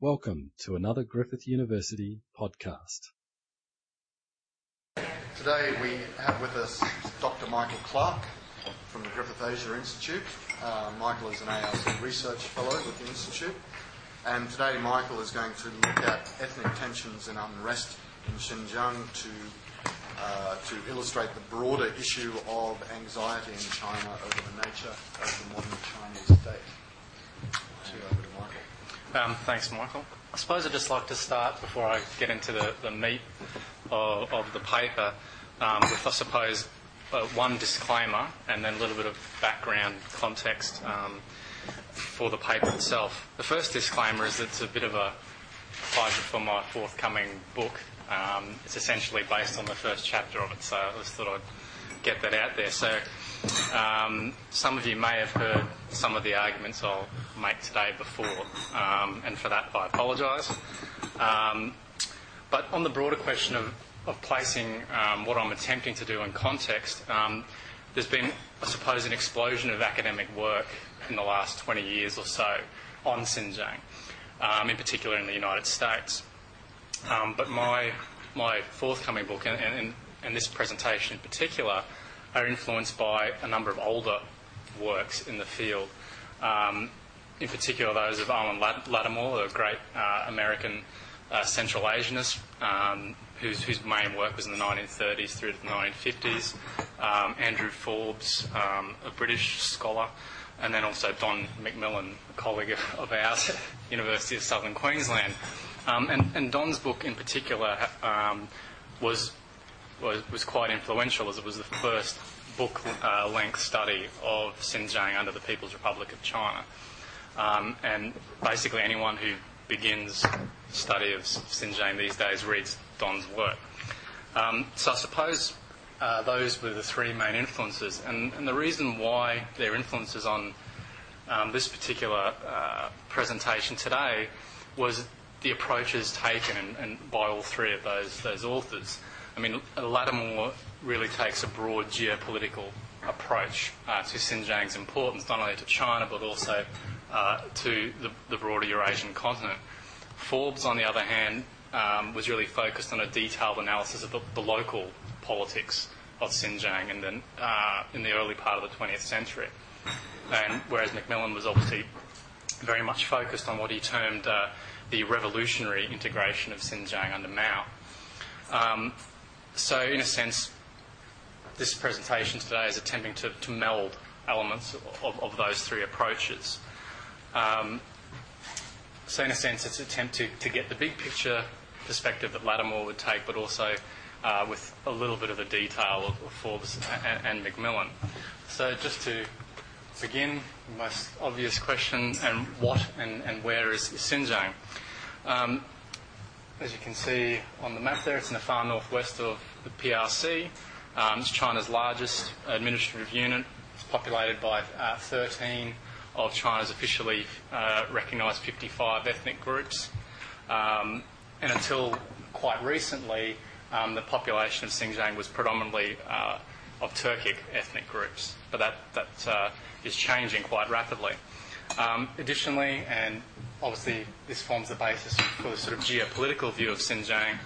Welcome to another Griffith University podcast. Today we have with us Dr. Michael Clarke from the Griffith Asia Institute. Uh, Michael is an ARC Research Fellow with the Institute. And today Michael is going to look at ethnic tensions and unrest in Xinjiang to, uh, to illustrate the broader issue of anxiety in China over the nature of the modern Chinese state. So over to Michael. Um, thanks, Michael. I suppose I'd just like to start before I get into the, the meat of, of the paper um, with, I suppose, uh, one disclaimer and then a little bit of background context um, for the paper itself. The first disclaimer is that it's a bit of a pleasure for my forthcoming book. Um, it's essentially based on the first chapter of it, so I just thought I'd get that out there. So, some of you may have heard some of the arguments I'll make today before, um, and for that I apologise. Um, but on the broader question of, placing um, what I'm attempting to do in context, um, there's been, I suppose, an explosion of academic work in the last 20 years or so on Xinjiang, um, in particular in the United States. but my, forthcoming book, and this presentation in particular, are influenced by a number of older works in the field. Um, in particular, those of Owen Lattimore, a great uh, American uh, Central Asianist, um, whose, whose, main work was in the 1930s through to the 1950s. Um, Andrew Forbes, um, a British scholar, and then also Don McMillen, a colleague of, of ours at University of Southern Queensland. Um, and, and, Don's book in particular um, was was, was quite influential as it was the first book uh, length study of Xinjiang under the People's Republic of China. Um, and basically, anyone who begins study of Xinjiang these days reads Don's work. Um, so I suppose uh, those were the three main influences. And, and, the reason why they're influences on um, this particular uh, presentation today was the approaches taken and, and by all three of those, those authors. I mean, Lattimore really takes a broad geopolitical approach uh, to Xinjiang's importance, not only to China but also uh, to the, the, broader Eurasian continent. Forbes, on the other hand, um, was really focused on a detailed analysis of the, the local politics of Xinjiang in the, uh, in the early part of the 20th century. And whereas McMillen was obviously very much focused on what he termed uh, the revolutionary integration of Xinjiang under Mao. Um, so, in a sense, this presentation today is attempting to, to meld elements of, of, those three approaches. Um, so, in a sense, it's an attempt to, to get the big picture perspective that Lattimore would take, but also uh, with a little bit of the detail of, of Forbes and, and, McMillen. So, just to begin, the most obvious question and what and, and where is Xinjiang? Um, as you can see on the map there, it's in the far northwest of the PRC. Um, it's China's largest administrative unit. It's populated by uh, 13 of China's officially uh, recognised 55 ethnic groups. Um, and until quite recently, um, the population of Xinjiang was predominantly uh, of Turkic ethnic groups, but that, that uh, is changing quite rapidly. Um, additionally, and obviously this forms the basis for the sort of geopolitical view of Xinjiang,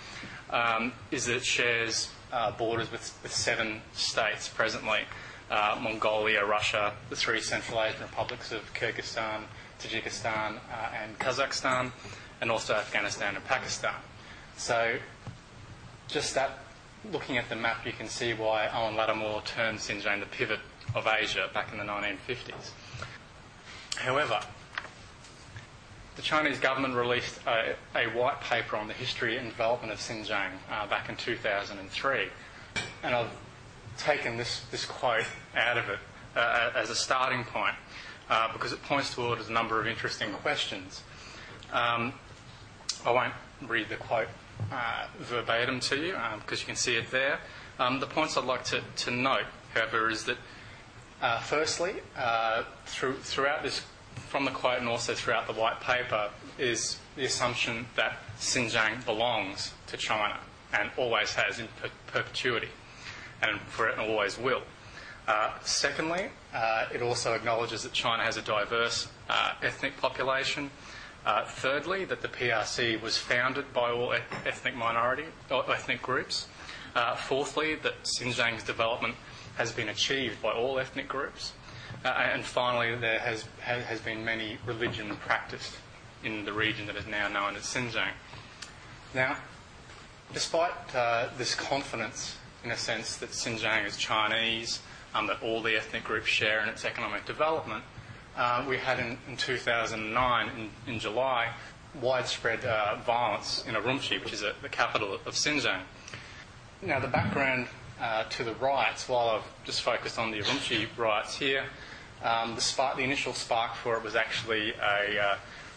um, is that it shares uh, borders with, with, seven states presently uh, Mongolia, Russia, the three Central Asian republics of Kyrgyzstan, Tajikistan, uh, and Kazakhstan, and also Afghanistan and Pakistan. So, just that, looking at the map, you can see why Owen Lattimore termed Xinjiang the pivot of Asia back in the 1950s. However, the Chinese government released a, a, white paper on the history and development of Xinjiang uh, back in 2003. And I've taken this, this quote out of it uh, as a starting point uh, because it points towards a number of interesting questions. Um, I won't read the quote uh, verbatim to you because um, you can see it there. Um, the points I'd like to, to note, however, is that uh, firstly, uh, through, throughout this, from the quote and also throughout the white paper, is the assumption that Xinjiang belongs to China and always has in per- perpetuity, and for it always will. Uh, secondly, uh, it also acknowledges that China has a diverse uh, ethnic population, Uh, thirdly, that the PRC was founded by all ethnic minority or ethnic groups. Uh, fourthly, that Xinjiang's development has been achieved by all ethnic groups. Uh, and finally, there has, has been many religion practiced in the region that is now known as Xinjiang. Now, despite uh, this confidence, in a sense, that Xinjiang is Chinese, um, that all the ethnic groups share in its economic development, uh, we had in, in 2009, in, in, July, widespread uh, violence in Urumqi, which is a, the capital of Xinjiang. Now, the background uh, to the riots, while I've just focused on the Urumqi riots here, um, the, spark, the, initial spark for it was actually a, uh,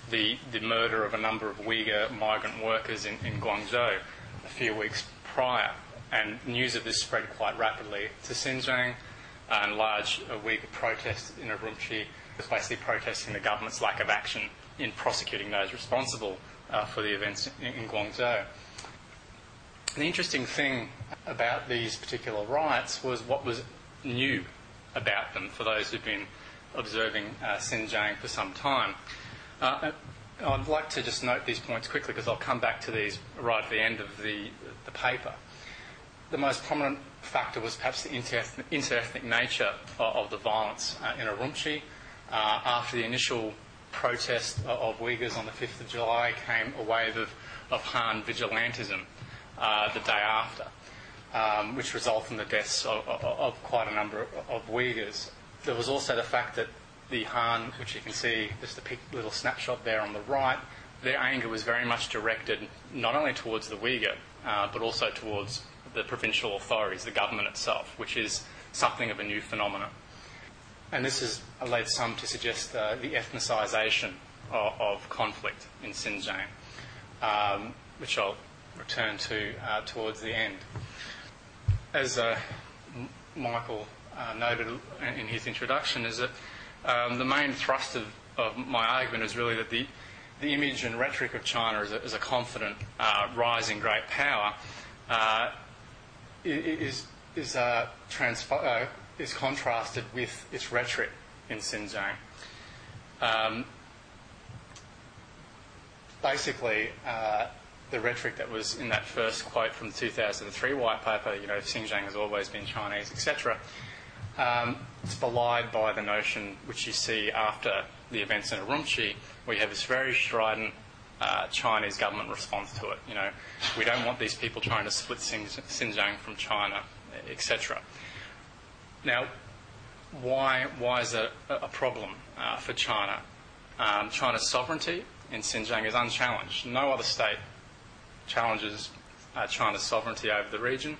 the, the, murder of a number of Uyghur migrant workers in, in Guangzhou a few weeks prior. And news of this spread quite rapidly to Xinjiang, and large uh, Uyghur protests in Urumqi was basically protesting the government's lack of action in prosecuting those responsible uh, for the events in, in Guangzhou. The interesting thing about these particular riots was what was new about them for those who've been observing uh, Xinjiang for some time. Uh, I'd like to just note these points quickly because I'll come back to these right at the end of the, the paper. The most prominent factor was perhaps the inter-ethnic, nature of, of, the violence uh, in Urumqi. Uh, after the initial protest of Uyghurs on the 5th of July came a wave of, of Han vigilantism uh, the day after, um, which resulted in the deaths of, of, of, quite a number of Uyghurs. There was also the fact that the Han, which you can see just a little snapshot there on the right, their anger was very much directed not only towards the Uyghur, uh, but also towards the provincial authorities, the government itself, which is something of a new phenomenon. And this has led some to suggest uh, the ethnicisation of, of, conflict in Xinjiang, um, which I'll return to uh, towards the end. As uh, Michael uh, noted in his introduction, is that um, the main thrust of, my argument is really that the, image and rhetoric of China as a, confident, uh, rising great power is, contrasted with its rhetoric in Xinjiang. Um, basically, the rhetoric that was in that first quote from the 2003 white paper, you know, Xinjiang has always been Chinese, etc., um, it's belied by the notion which you see after the events in Urumqi, where you have this very strident uh, Chinese government response to it. You know, we don't want these people trying to split Xinjiang from China, etc. Now, why why is it a, problem uh, for China? Um, China's sovereignty in Xinjiang is unchallenged. No other state challenges uh, China's sovereignty over the region.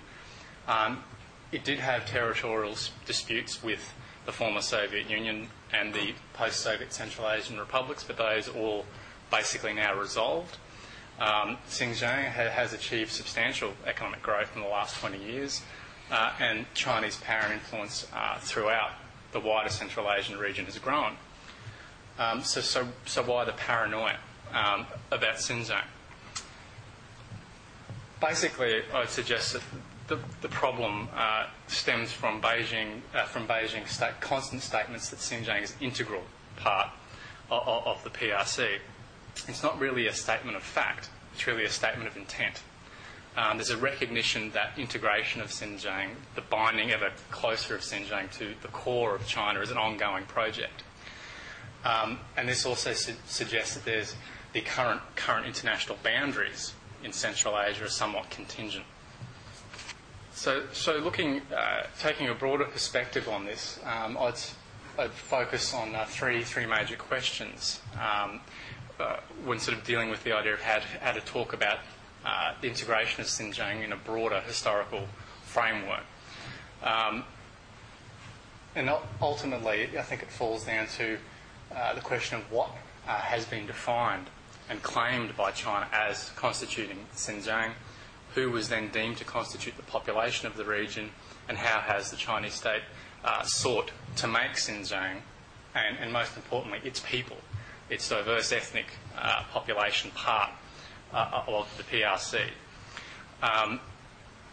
Um, it did have territorial disputes with the former Soviet Union and the post Soviet Central Asian republics, but those are all basically now resolved. Um, Xinjiang ha- has achieved substantial economic growth in the last 20 years, uh, and Chinese power and influence uh, throughout the wider Central Asian region has grown. Um, so, so, so, why the paranoia um, about Xinjiang? Basically, I'd suggest that the, the problem uh, stems from Beijing, uh, from Beijing's state, constant statements that Xinjiang is an integral part of, of, the PRC. It's not really a statement of fact, it's really a statement of intent. Um, there's a recognition that integration of Xinjiang, the binding ever closer of Xinjiang to the core of China, is an ongoing project. Um, and this also su- suggests that there's the current, current international boundaries in Central Asia are somewhat contingent. So, so looking, uh, taking a broader perspective on this, um, I'd, I'd, focus on uh, three, three major questions um, uh, when sort of dealing with the idea of how to, how to talk about uh, the integration of Xinjiang in a broader historical framework. Um, and ultimately, I think it falls down to uh, the question of what uh, has been defined and claimed by China as constituting Xinjiang, who was then deemed to constitute the population of the region, and how has the Chinese state uh, sought to make Xinjiang, and, and, most importantly, its people, its diverse ethnic uh, population part uh, of the PRC. Um,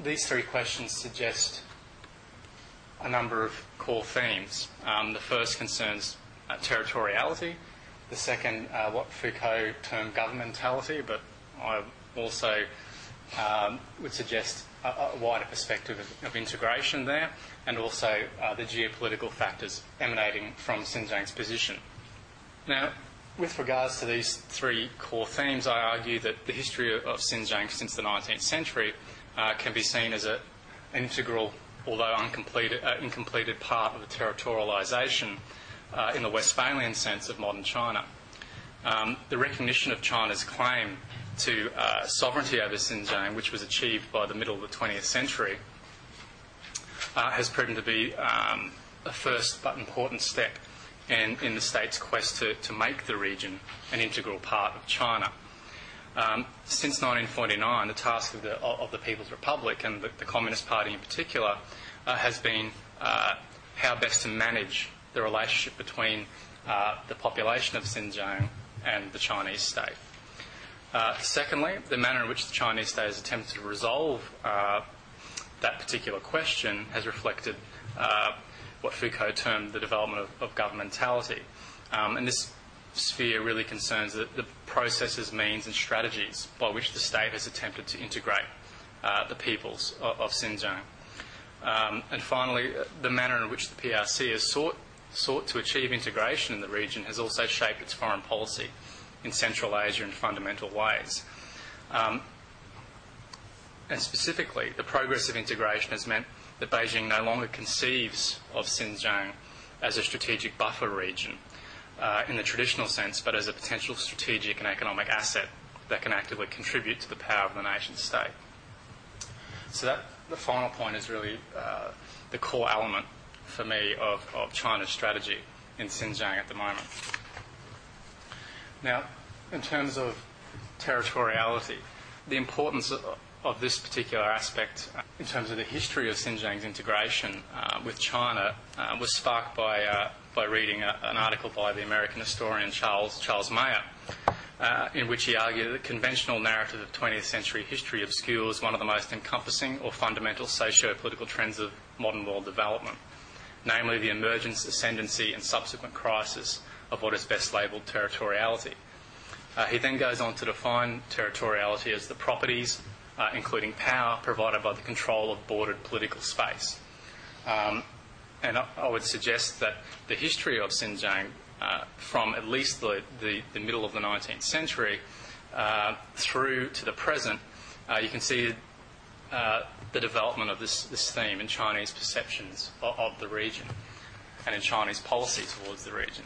these three questions suggest a number of core themes. Um, the first concerns uh, territoriality, The second, uh, what Foucault termed governmentality, but I also um, would suggest a, a, wider perspective of, of, integration there, and also uh, the geopolitical factors emanating from Xinjiang's position. Now, with regards to these three core themes, I argue that the history of Xinjiang since the 19th century uh, can be seen as a, an integral, although uh, incompleted part of the territorialisation uh, in the Westphalian sense of modern China. Um, the recognition of China's claim to uh, sovereignty over Xinjiang, which was achieved by the middle of the 20th century, uh, has proven to be um, a first but important step in, in the state's quest to, to make the region an integral part of China. Um, since 1949, the task of the, of the People's Republic and the, the Communist Party in particular uh, has been uh, how best to manage the relationship between uh, the population of Xinjiang and the Chinese state. Uh, secondly, the manner in which the Chinese state has attempted to resolve uh, that particular question has reflected uh, what Foucault termed the development of, of governmentality. Um, and this sphere really concerns the, the, processes, means, and strategies by which the state has attempted to integrate uh, the peoples of, of Xinjiang. Um, and finally, the manner in which the PRC has sought, sought to achieve integration in the region has also shaped its foreign policy in Central Asia in fundamental ways. Um, and specifically, the progress of integration has meant that Beijing no longer conceives of Xinjiang as a strategic buffer region uh, in the traditional sense, but as a potential strategic and economic asset that can actively contribute to the power of the nation state. So that the final point is really uh, the core element for me of, of China's strategy in Xinjiang at the moment. Now, in terms of territoriality, the importance of, this particular aspect uh, in terms of the history of Xinjiang's integration uh, with China uh, was sparked by, uh, by reading a, an article by the American historian Charles, Charles Maier, uh, in which he argued that the conventional narrative of 20th century history obscures one of the most encompassing or fundamental socio political trends of modern world development, namely the emergence, ascendancy, and subsequent crisis of what is best labelled territoriality. Uh, he then goes on to define territoriality as the properties, uh, including power, provided by the control of bordered political space. Um, and I, I, would suggest that the history of Xinjiang, uh, from at least the, the, the, middle of the 19th century uh, through to the present, uh, you can see uh, the development of this, this theme in Chinese perceptions of, of the region and in Chinese policy towards the region.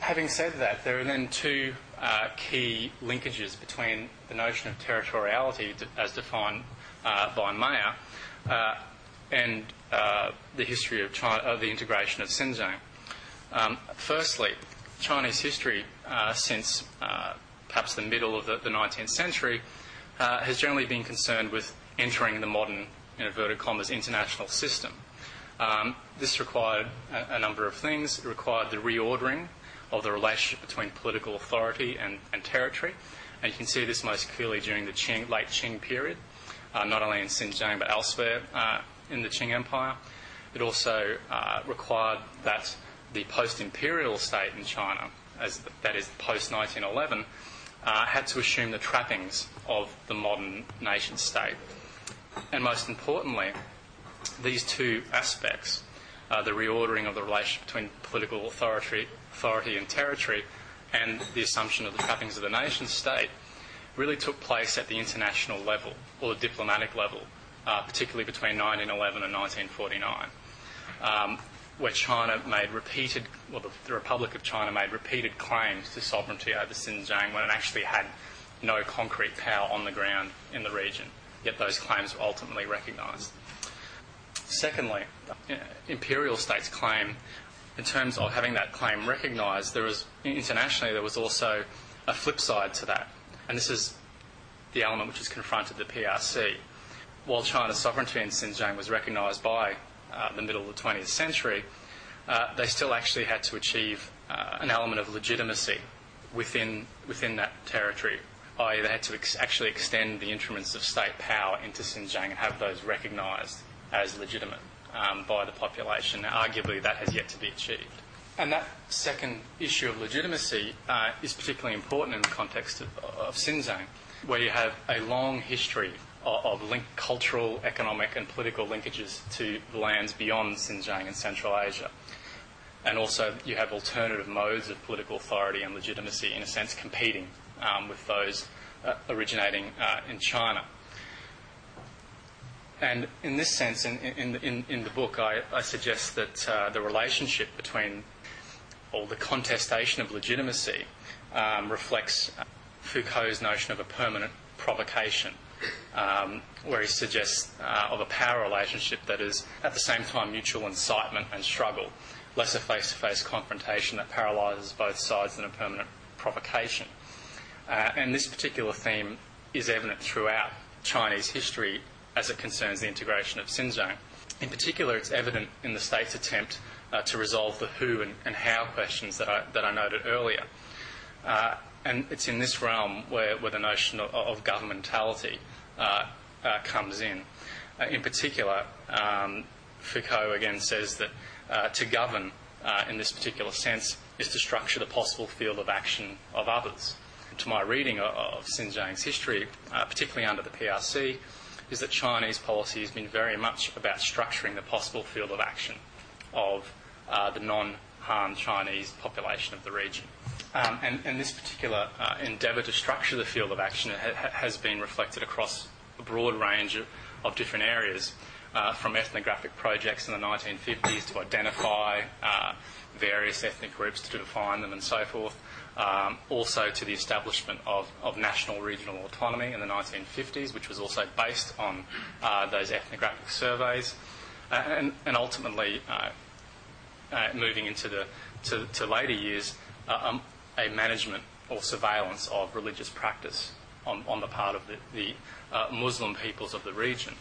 Having said that, there are then two uh, key linkages between the notion of territoriality as defined uh, by Maier uh, and uh, the history of, China, of, the integration of Xinjiang. Um, firstly, Chinese history uh, since uh, perhaps the middle of the, the 19th century has generally been concerned with entering the modern, in inverted commas, international system. Um, this required a, a number of things. It required the reordering of the relationship between political authority and, and territory. And you can see this most clearly during the Qing, late Qing period, uh, not only in Xinjiang but elsewhere uh, in the Qing Empire. It also uh, required that the post imperial state in China, as the, that is post 1911, uh, had to assume the trappings of the modern nation state. And most importantly, these two aspects, uh, the reordering of the relationship between political authority authority and territory and the assumption of the trappings of the nation state really took place at the international level or the diplomatic level, uh, particularly between 1911 and 1949, um, where China made repeated, well, the, the, Republic of China made repeated claims to sovereignty over Xinjiang when it actually had no concrete power on the ground in the region, yet those claims ultimately recognised. Secondly, uh, imperial states claim in terms of having that claim recognised, there was internationally there was also a flip side to that, and this is the element which has confronted the PRC. While China's sovereignty in Xinjiang was recognised by uh, the middle of the 20th century, uh, they still actually had to achieve uh, an element of legitimacy within within that territory. I.e., they had to ex- actually extend the instruments of state power into Xinjiang and have those recognised as legitimate um, by the population. Now, arguably, that has yet to be achieved. And that second issue of legitimacy uh, is particularly important in the context of, of Xinjiang, where you have a long history of, of link, cultural, economic, and political linkages to lands beyond Xinjiang and Central Asia. And also, you have alternative modes of political authority and legitimacy, in a sense, competing um, with those uh, originating uh, in China. And in this sense, in, in, in, in the book, I, I suggest that uh, the relationship between or the contestation of legitimacy um, reflects Foucault's notion of a permanent provocation, um, where he suggests uh, of a power relationship that is at the same time mutual incitement and struggle, less a face to face confrontation that paralyses both sides than a permanent provocation. Uh, and this particular theme is evident throughout Chinese history as it concerns the integration of Xinjiang. In particular, it's evident in the state's attempt uh, to resolve the who and, and, how questions that I, that I noted earlier. Uh, and it's in this realm where, where the notion of, of governmentality uh, uh comes in. Uh, in particular, um, Foucault again says that to govern in this particular sense is to structure the possible field of action of others. To my reading of, Xinjiang's history, particularly under the PRC, is that Chinese policy has been very much about structuring the possible field of action of uh, the non-Han Chinese population of the region. Um, and, and, this particular uh, endeavour to structure the field of action ha- has been reflected across a broad range of, of different areas, uh, from ethnographic projects in the 1950s to identify uh, various ethnic groups, to define them, and so forth. Um, also to the establishment of, of, national regional autonomy in the 1950s, which was also based on uh, those ethnographic surveys, uh, and, and, ultimately uh, uh, moving into the to, to later years, uh, um, a management or surveillance of religious practice on, on the part of the, the uh, Muslim peoples of the region.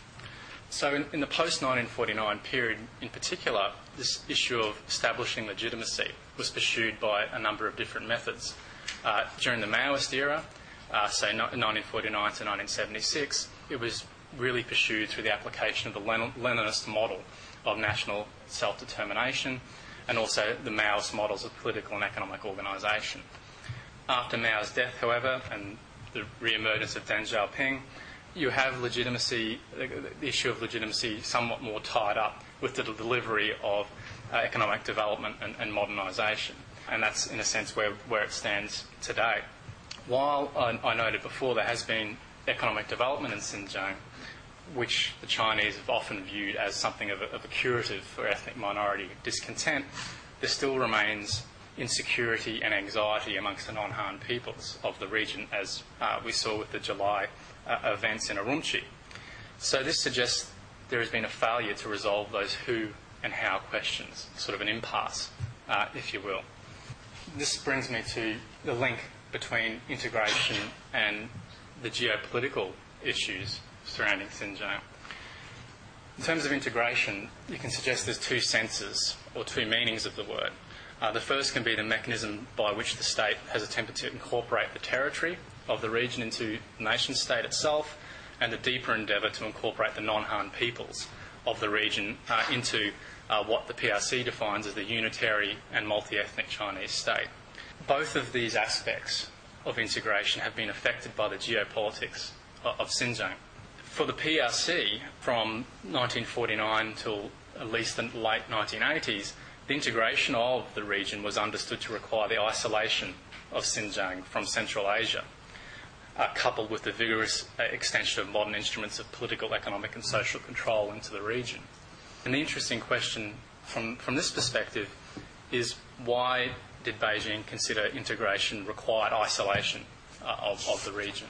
So, in, in the post 1949 period, in particular, this issue of establishing legitimacy was pursued by a number of different methods. Uh, during the Maoist era, uh, say 1949 to 1976, it was really pursued through the application of the Leninist model of national self determination and also the Maoist models of political and economic organisation. After Mao's death, however, and the re emergence of Deng Xiaoping, you have legitimacy, the issue of legitimacy somewhat more tied up with the delivery of uh, economic development and, and modernisation. And that's, in a sense, where, where it stands today. While I, I noted before there has been economic development in Xinjiang, which the Chinese have often viewed as something of a, of a curative for ethnic minority discontent, there still remains insecurity and anxiety amongst the non Han peoples of the region, as uh, we saw with the July uh, events in Urumqi. So, this suggests there has been a failure to resolve those who and how questions, sort of an impasse, uh, if you will. This brings me to the link between integration and the geopolitical issues surrounding Xinjiang. In terms of integration, you can suggest there's two senses or two meanings of the word. Uh, the first can be the mechanism by which the state has attempted to incorporate the territory of the region into the nation state itself, and the deeper endeavour to incorporate the non Han peoples of the region uh, into uh, what the PRC defines as the unitary and multi ethnic Chinese state. Both of these aspects of integration have been affected by the geopolitics of, of Xinjiang for the PRC from 1949 till at least the late 1980s, the integration of the region was understood to require the isolation of Xinjiang from Central Asia, uh, coupled with the vigorous uh, extension of modern instruments of political, economic, and social control into the region. And the interesting question from, from this perspective is why did Beijing consider integration required isolation uh, of, of the region?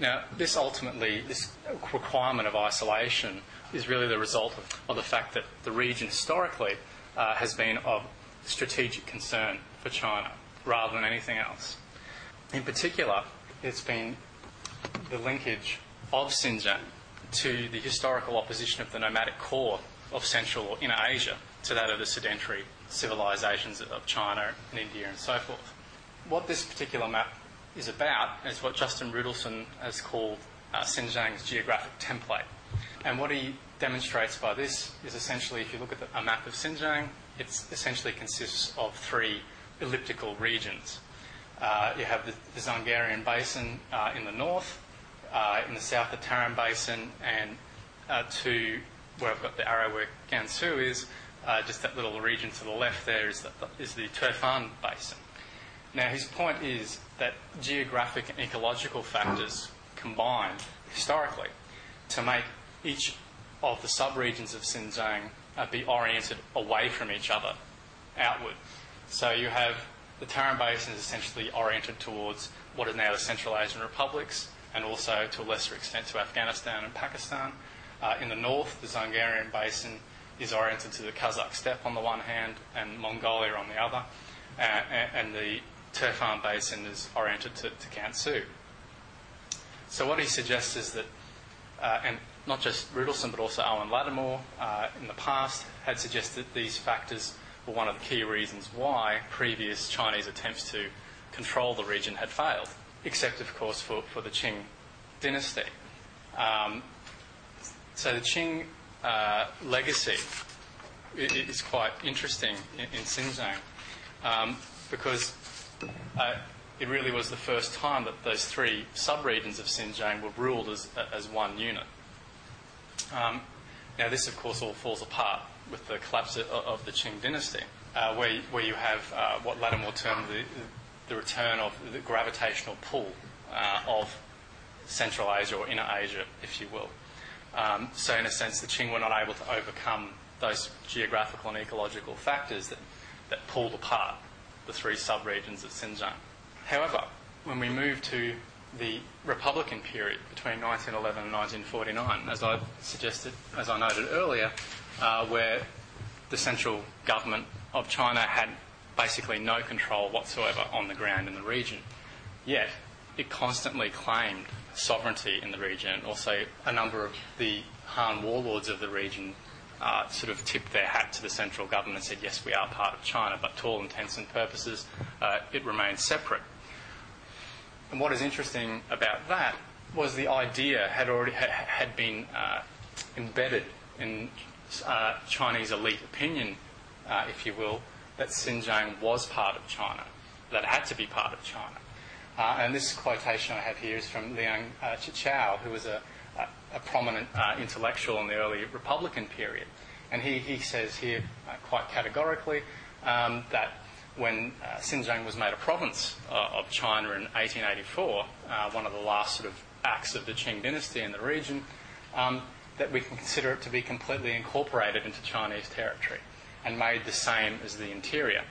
Now, this ultimately, this requirement of isolation is really the result of, of the fact that the region historically uh, has been of strategic concern for China rather than anything else. In particular, it's been the linkage of Xinjiang to the historical opposition of the nomadic core of Central or Inner Asia to that of the sedentary civilizations of China and India and so forth. What this particular map is about is what Justin Rudelson has called uh, Xinjiang's geographic template. And what he demonstrates by this is essentially if you look at the, a map of Xinjiang, it essentially consists of three elliptical regions. Uh, you have the, the Zungarian Basin uh, in the north, uh, in the south the Tarim Basin, and uh, to where I've got the arrow where Gansu is, uh, just that little region to the left there is the, is the Turfan Basin. Now, his point is that geographic and ecological factors combined historically to make each of the subregions of Xinjiang uh, be oriented away from each other, outward. So you have the Tarim Basin is essentially oriented towards what is now the Central Asian republics and also to a lesser extent to Afghanistan and Pakistan. Uh, in the north, the Zungarian Basin is oriented to the Kazakh steppe on the one hand and Mongolia on the other, uh, and the Turfan Basin is oriented to, to. So what he suggests is that, uh, and not just Rudelson but also Owen Lattimore uh, in the past had suggested these factors were one of the key reasons why previous Chinese attempts to control the region had failed, except of course for, for the Qing dynasty. Um, so the Qing uh, legacy is quite interesting in, in Xinjiang um, because uh, it really was the first time that those three subregions of Xinjiang were ruled as, as one unit. Um, now, this, of course, all falls apart with the collapse of, of the Qing dynasty, uh, where, where you have uh, what Lattimore termed the, the return of the gravitational pull uh, of Central Asia or Inner Asia, if you will. Um, so, in a sense, the Qing were not able to overcome those geographical and ecological factors that, that pulled apart the three subregions of Xinjiang. However, when we move to the Republican period between 1911 and 1949, as I suggested, as I noted earlier, uh, where the central government of China had basically no control whatsoever on the ground in the region. Yet, it constantly claimed sovereignty in the region, also a number of the Han warlords of the region uh, sort of tipped their hat to the central government and said, yes, we are part of China, but to all intents and purposes, uh, it remains separate. And what is interesting about that was the idea had already ha- had been uh, embedded in uh, Chinese elite opinion, uh, if you will, that Xinjiang was part of China, that it had to be part of China. Uh, and this quotation I have here is from Liang uh, Qichao, who was a, a, a prominent uh, intellectual in the early Republican period. And he, he says here quite categorically um, that when uh, Xinjiang was made a province uh, of China in 1884, uh, one of the last sort of acts of the Qing dynasty in the region, um, that we can consider it to be completely incorporated into Chinese territory and made the same as the interior.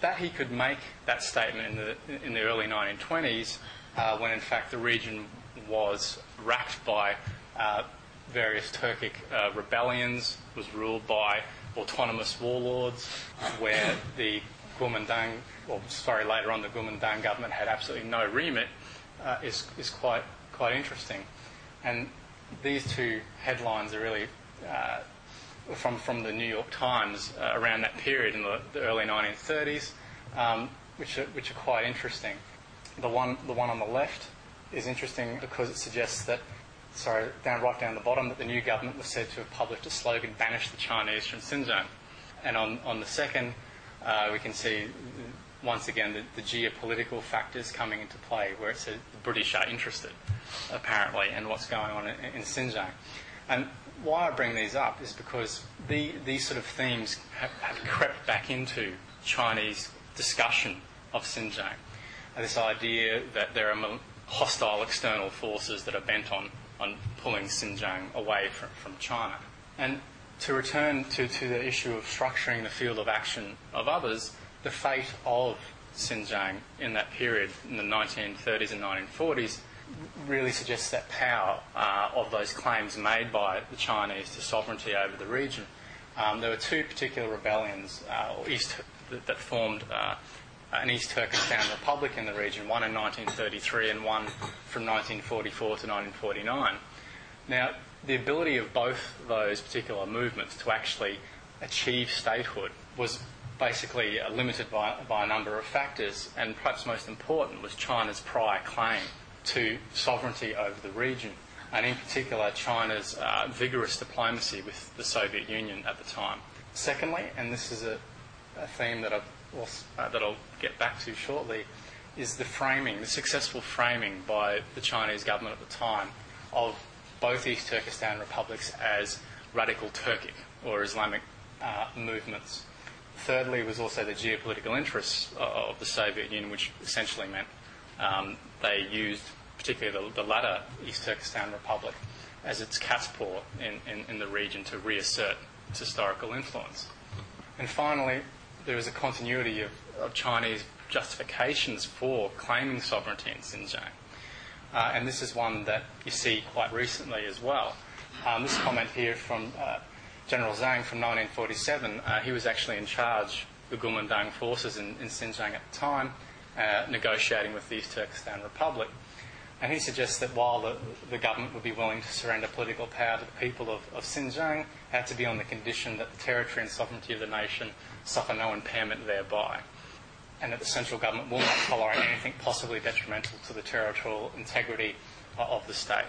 That he could make that statement in the, in the early 1920s, uh, when in fact the region was racked by uh, various Turkic uh, rebellions, was ruled by autonomous warlords, where the Kuomintang, or sorry, later on the Kuomintang government had absolutely no remit, uh, is, is quite, quite interesting. And these two headlines are really uh, from, from the New York Times uh, around that period in the, the early 1930s, um, which, are, which are quite interesting. The one, the one on the left is interesting because it suggests that, sorry, down right down the bottom, that the new government was said to have published a slogan, banish the Chinese from Xinjiang. And on, on the second, uh, we can see once again the, the, geopolitical factors coming into play, where it says the British are interested, apparently, in what's going on in, in Xinjiang. And why I bring these up is because the, these sort of themes have, have, crept back into Chinese discussion of Xinjiang. this idea that there are hostile external forces that are bent on, on pulling Xinjiang away from, from China. And to return to, to the issue of structuring the field of action of others, the fate of Xinjiang in that period, in the 1930s and 1940s, really suggests that power uh, of those claims made by the Chinese to sovereignty over the region. Um, there were two particular rebellions uh, East, that, that formed uh, an East Turkestan Republic in the region, one in 1933 and one from 1944 to 1949. Now, the ability of both those particular movements to actually achieve statehood was basically limited by, by a number of factors, and perhaps most important was China's prior claim to sovereignty over the region, and in particular China's uh, vigorous diplomacy with the Soviet Union at the time. Secondly, and this is a, a theme that, also, uh, that I'll get back to shortly is the framing, the successful framing by the Chinese government at the time of both East Turkestan republics as radical Turkic or Islamic uh, movements. Thirdly, was also the geopolitical interests of the Soviet Union, which essentially meant um, they used, particularly the, the, latter East Turkestan Republic, as its cat's paw in, in, in the region to reassert its historical influence. And finally, there is a continuity of, of Chinese justifications for claiming sovereignty in Xinjiang. Uh, and this is one that you see quite recently as well. Um, this comment here from uh, General Zhang from 1947, uh, he was actually in charge of the Kuomintang forces in, in Xinjiang at the time, uh, negotiating with the East Turkestan Republic. And he suggests that while the, the, government would be willing to surrender political power to the people of, of Xinjiang, it had to be on the condition that the territory and sovereignty of the nation suffer no impairment thereby and that the central government will not tolerate anything possibly detrimental to the territorial integrity uh, of the state.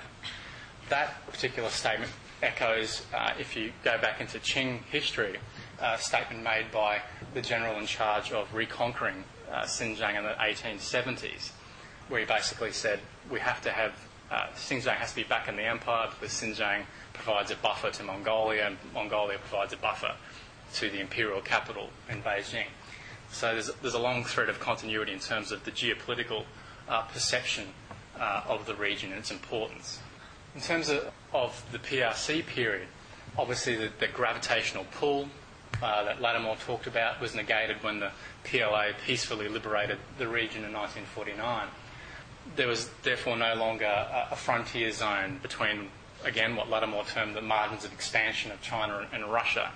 That particular statement echoes, uh, if you go back into Qing history, a statement made by the general in charge of reconquering uh, Xinjiang in the 1870s, where he basically said, we have to have, uh, Xinjiang has to be back in the empire because Xinjiang provides a buffer to Mongolia and Mongolia provides a buffer to the imperial capital in Beijing. So there's, there's a long thread of continuity in terms of the geopolitical uh, perception uh, of the region and its importance. In terms of, of the PRC period, obviously the, the gravitational pull uh, that Lattimore talked about was negated when the PLA peacefully liberated the region in 1949. There was therefore no longer a, a frontier zone between, again, what Lattimore termed the margins of expansion of China and, and Russia,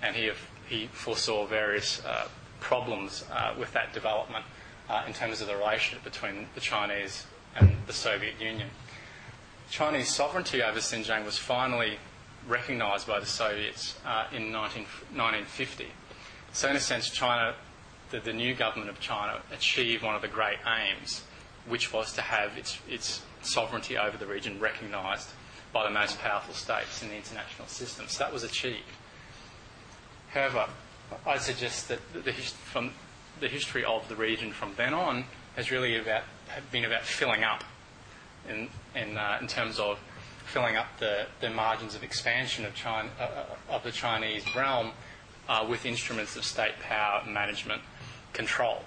and he, he foresaw various uh, problems uh, with that development uh, in terms of the relationship between the Chinese and the Soviet Union. Chinese sovereignty over Xinjiang was finally recognised by the Soviets uh, in 19, 1950. So, in a sense, China, the, the, new government of China, achieved one of the great aims, which was to have its, its sovereignty over the region recognised by the most powerful states in the international system. So that was achieved. However, I suggest that the, from the history of the region from then on has really about, been about filling up in, in, uh, in terms of filling up the, the margins of expansion of, China, uh, uh, of the Chinese realm uh, with instruments of state power management control.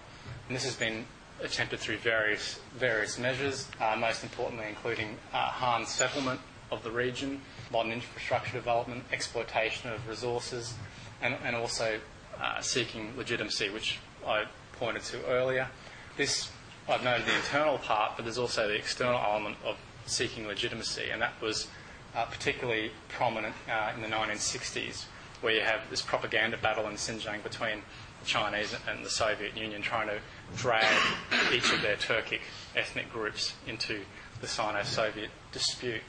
And this has been attempted through various, various measures, uh, most importantly including uh, Han settlement of the region, modern infrastructure development, exploitation of resources, and, and also uh, seeking legitimacy, which I pointed to earlier. This, I've noted the internal part, but there's also the external element of seeking legitimacy, and that was uh, particularly prominent uh, in the 1960s, where you have this propaganda battle in Xinjiang between the Chinese and the Soviet Union trying to drag each of their Turkic ethnic groups into the Sino Soviet dispute.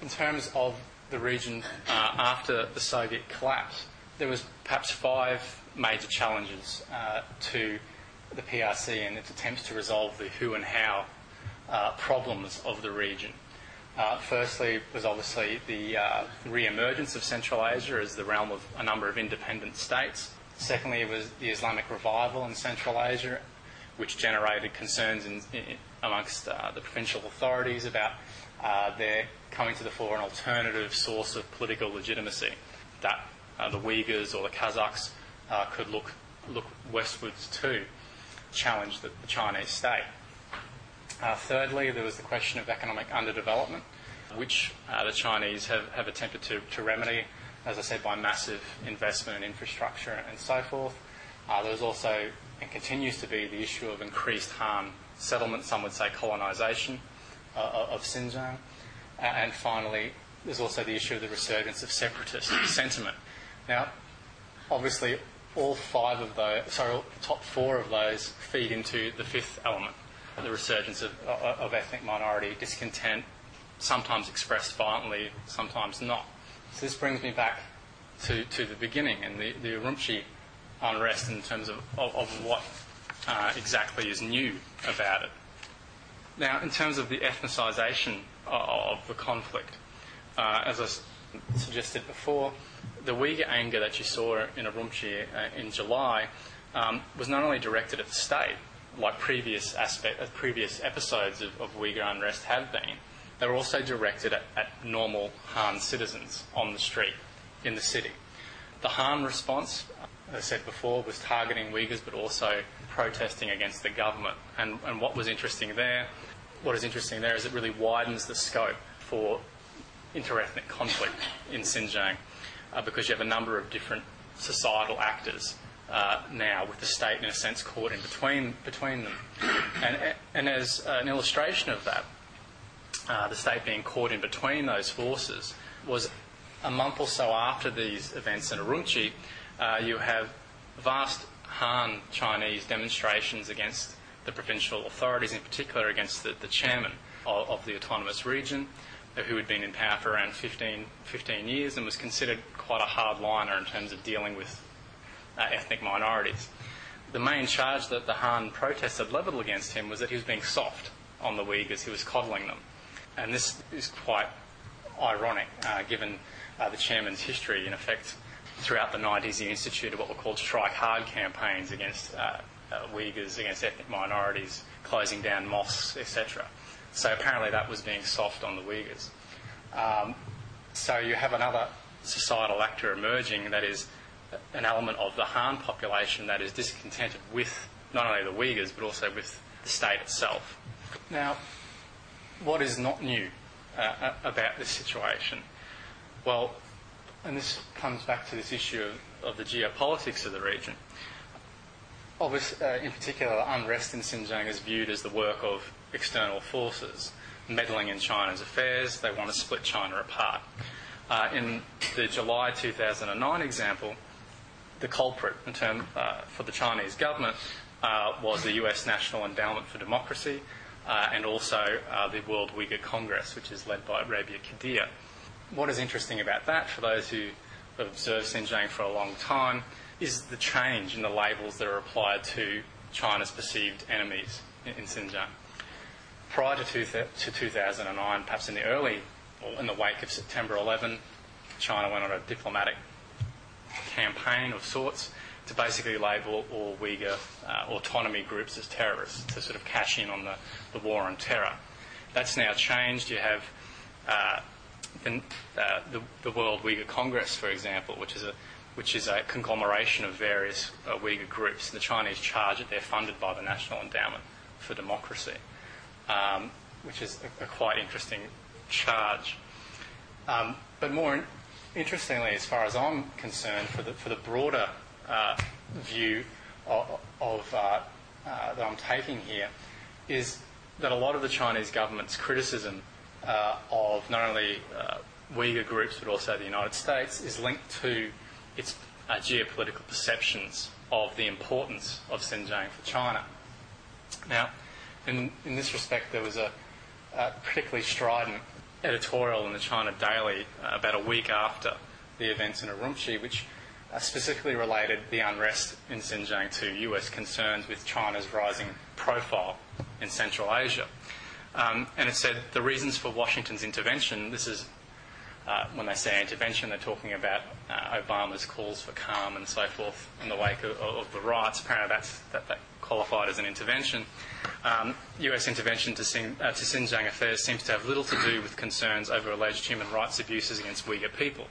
In terms of the region uh, after the Soviet collapse, there was perhaps five major challenges uh, to the PRC and its attempts to resolve the who and how uh, problems of the region. Uh, firstly, was obviously the uh, re-emergence of Central Asia as the realm of a number of independent states. Secondly, it was the Islamic revival in Central Asia, which generated concerns in, in, amongst uh, the provincial authorities about uh, their coming to the fore an alternative source of political legitimacy. That uh, the Uyghurs or the Kazakhs uh, could look, look westwards to challenge the, the Chinese state. Uh, thirdly, there was the question of economic underdevelopment, which uh, the Chinese have, have attempted to, to remedy, as I said, by massive investment in infrastructure and so forth. Uh, there was also and continues to be the issue of increased Han settlement, some would say colonisation uh, of Xinjiang. and finally, there's also the issue of the resurgence of separatist sentiment now, obviously, all five of those, sorry, the top four of those feed into the fifth element, the resurgence of, of ethnic minority discontent, sometimes expressed violently, sometimes not. So this brings me back to, to the beginning and the, the Urumqi unrest in terms of, of, of what uh, exactly is new about it. Now, in terms of the ethnicisation of, of the conflict, uh, as I suggested before, the Uyghur anger that you saw in Urumqi uh, in July um, was not only directed at the state, like previous aspect, uh, previous episodes of, of Uyghur unrest have been, they were also directed at, at normal Han citizens on the street in the city. The Han response, as I said before, was targeting Uyghurs but also protesting against the government. And, and what was interesting there, what is interesting there is it really widens the scope for interethnic conflict in Xinjiang uh, because you have a number of different societal actors uh, now, with the state in a sense caught in between between them. And, and as an illustration of that, uh, the state being caught in between those forces was a month or so after these events in Urumqi, uh, you have vast Han Chinese demonstrations against the provincial authorities, in particular against the, the chairman of, of, the autonomous region, who had been in power for around 15, 15 years and was considered quite a hardliner in terms of dealing with uh, ethnic minorities. The main charge that the Han protests had levelled against him was that he was being soft on the Uyghurs, he was coddling them. And this is quite ironic, uh, given uh, the chairman's history. In effect, throughout the 90s, he instituted what were called strike hard campaigns against uh, uh, Uyghurs, against ethnic minorities, closing down mosques, etc. So apparently that was being soft on the Uyghurs. Um, so you have another societal actor emerging that is an element of the Han population that is discontented with not only the Uyghurs but also with the state itself. Now, what is not new uh, about this situation? Well, and this comes back to this issue of, of the geopolitics of the region. Obviously, uh, in particular, unrest in Xinjiang is viewed as the work of external forces meddling in China's affairs. They want to split China apart. Uh, in the July 2009 example, the culprit in term, uh, for the Chinese government uh, was the US National Endowment for Democracy uh, and also uh, the World Uyghur Congress, which is led by Rebiya Kadeer. What is interesting about that, for those who have observed Xinjiang for a long time, is the change in the labels that are applied to China's perceived enemies in, in Xinjiang. Prior to, two to 2009, perhaps in the early, in the wake of September 11, China went on a diplomatic campaign of sorts to basically label all Uyghur uh, autonomy groups as terrorists to sort of cash in on the, the war on terror. That's now changed. You have uh, the, uh, the, the, World Uyghur Congress, for example, which is a which is a conglomeration of various uh, Uyghur groups. The Chinese charge that they're funded by the National Endowment for Democracy, um, which is a, a, quite interesting charge. Um, but more in, interestingly, as far as I'm concerned, for the, for the broader uh, view of, of uh, uh, that I'm taking here, is that a lot of the Chinese government's criticism uh, of not only uh, Uyghur groups but also the United States is linked to its uh, geopolitical perceptions of the importance of Xinjiang for China. Now, in, in this respect, there was a, a particularly strident editorial in the China Daily uh, about a week after the events in Urumqi, which uh, specifically related the unrest in Xinjiang to US concerns with China's rising profile in Central Asia. Um, and it said the reasons for Washington's intervention, this is uh, when they say intervention, they're talking about uh, Obama's calls for calm and so forth in the wake of, of the riots. Apparently, that's, that, that qualified as an intervention. Um, US intervention to, uh, to Xinjiang affairs seems to have little to do with concerns over alleged human rights abuses against Uyghur people.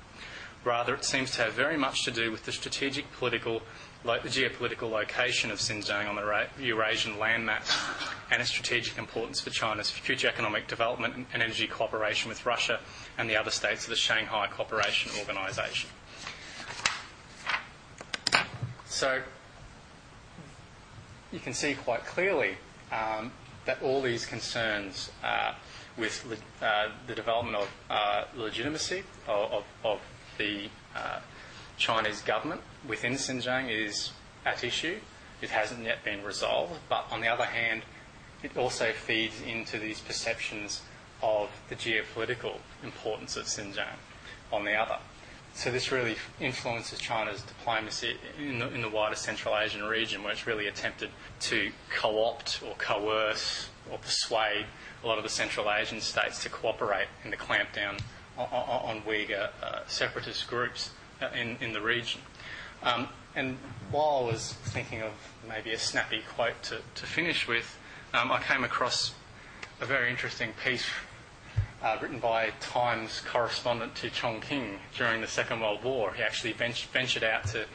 Rather, it seems to have very much to do with the strategic political, lo- geopolitical location of Xinjiang on the Ra- Eurasian landmass and its strategic importance for China's future economic development and energy cooperation with Russia and the other states of the Shanghai Cooperation Organization. So, you can see quite clearly um, that all these concerns uh, with le- uh, the development of uh, legitimacy of, of, of the uh, Chinese government within Xinjiang is at issue. It hasn't yet been resolved, but on the other hand, it also feeds into these perceptions of the geopolitical importance of Xinjiang on the other. So this really influences China's diplomacy in the, in the wider Central Asian region, where it's really attempted to co-opt or coerce or persuade a lot of the Central Asian states to cooperate in the clampdown on, on Uyghur uh, separatist groups uh, in, in the region. Um, and while I was thinking of maybe a snappy quote to, to finish with, um, I came across a very interesting piece uh, written by Times correspondent to Chongqing during the Second World War. He actually ventured out to,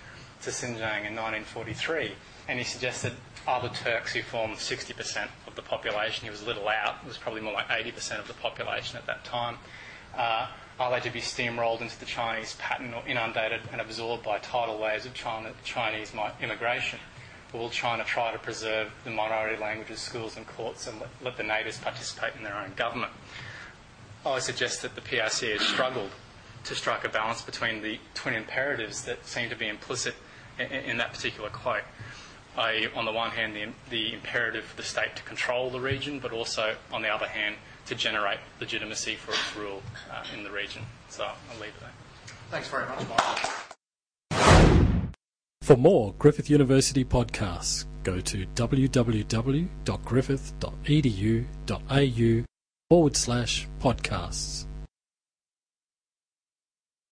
to Xinjiang in 1943 and he suggested other Turks who formed 60% of the population, he was a little out, it was probably more like 80% of the population at that time, uh, are they to be steamrolled into the Chinese pattern or inundated and absorbed by tidal waves of China, Chinese immigration? Or will China try to preserve the minority languages, schools, and courts and let, let the natives participate in their own government? I suggest that the PRC has struggled to strike a balance between the twin imperatives that seem to be implicit in, in that particular quote i.e., on the one hand, the, the imperative for the state to control the region, but also, on the other hand, to generate legitimacy for its rule uh, in the region. So I'll leave it there. Thanks very much, Michael. For more Griffith University podcasts, go to www.griffith.edu.au forward slash podcasts.